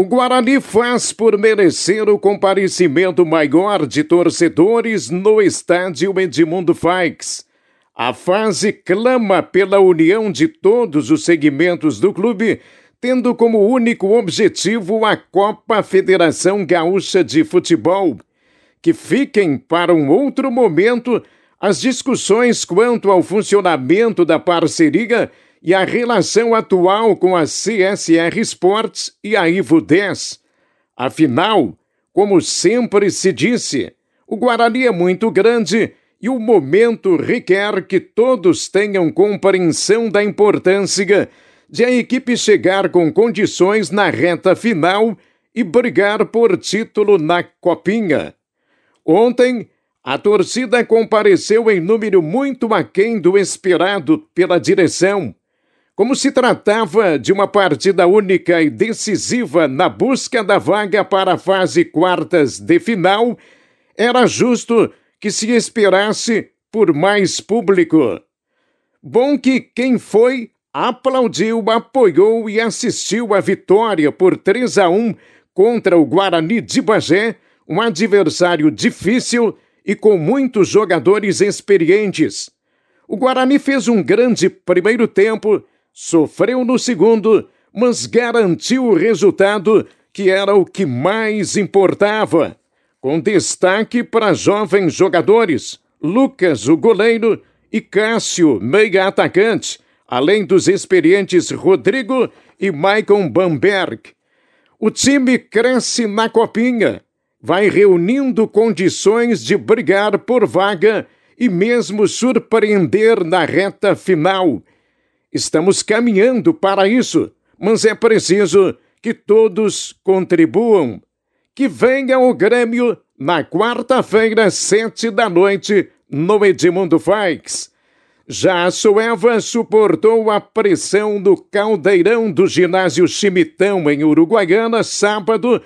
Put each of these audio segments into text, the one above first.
O Guarani faz por merecer o comparecimento maior de torcedores no estádio Edmundo Faix. A fase clama pela união de todos os segmentos do clube, tendo como único objetivo a Copa Federação Gaúcha de Futebol. Que fiquem para um outro momento as discussões quanto ao funcionamento da parceria e a relação atual com a CSR Sports e a Ivo 10. Afinal, como sempre se disse, o Guarani é muito grande e o momento requer que todos tenham compreensão da importância de a equipe chegar com condições na reta final e brigar por título na Copinha. Ontem, a torcida compareceu em número muito aquém do esperado pela direção. Como se tratava de uma partida única e decisiva na busca da vaga para a fase quartas de final, era justo que se esperasse por mais público. Bom que quem foi aplaudiu, apoiou e assistiu à vitória por 3 a 1 contra o Guarani de Bagé, um adversário difícil e com muitos jogadores experientes. O Guarani fez um grande primeiro tempo Sofreu no segundo, mas garantiu o resultado, que era o que mais importava. Com destaque para jovens jogadores, Lucas, o goleiro, e Cássio, meia atacante, além dos experientes Rodrigo e Maicon Bamberg. O time cresce na copinha, vai reunindo condições de brigar por vaga e mesmo surpreender na reta final Estamos caminhando para isso, mas é preciso que todos contribuam. Que venha o Grêmio na quarta-feira, sete da noite, no Edmundo Faix. Já a Sueva suportou a pressão do caldeirão do ginásio Chimitão em Uruguaiana sábado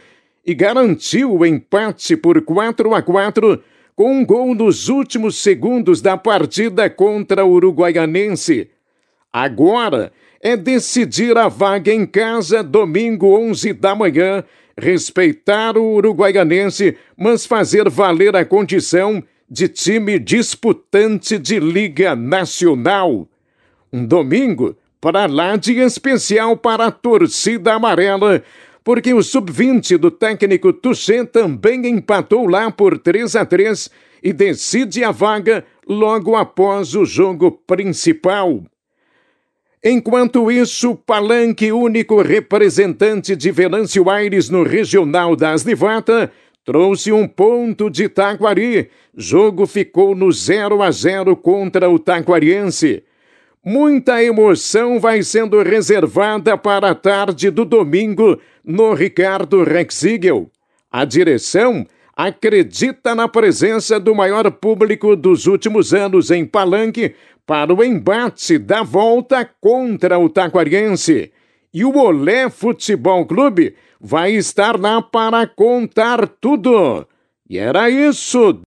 e garantiu o empate por 4 a 4 com um gol nos últimos segundos da partida contra o Uruguaianense. Agora é decidir a vaga em casa domingo 11 da manhã, respeitar o uruguaianense, mas fazer valer a condição de time disputante de Liga Nacional. Um domingo para lá de especial para a torcida amarela, porque o sub-20 do técnico Tuchê também empatou lá por 3 a 3 e decide a vaga logo após o jogo principal. Enquanto isso, Palanque, único representante de Venâncio Aires no Regional das Nivata, trouxe um ponto de Taquari. Jogo ficou no 0 a 0 contra o Taquariense. Muita emoção vai sendo reservada para a tarde do domingo no Ricardo Rexigel. A direção acredita na presença do maior público dos últimos anos em Palanque para o embate da volta contra o Taquariense. E o Olé Futebol Clube vai estar lá para contar tudo. E era isso.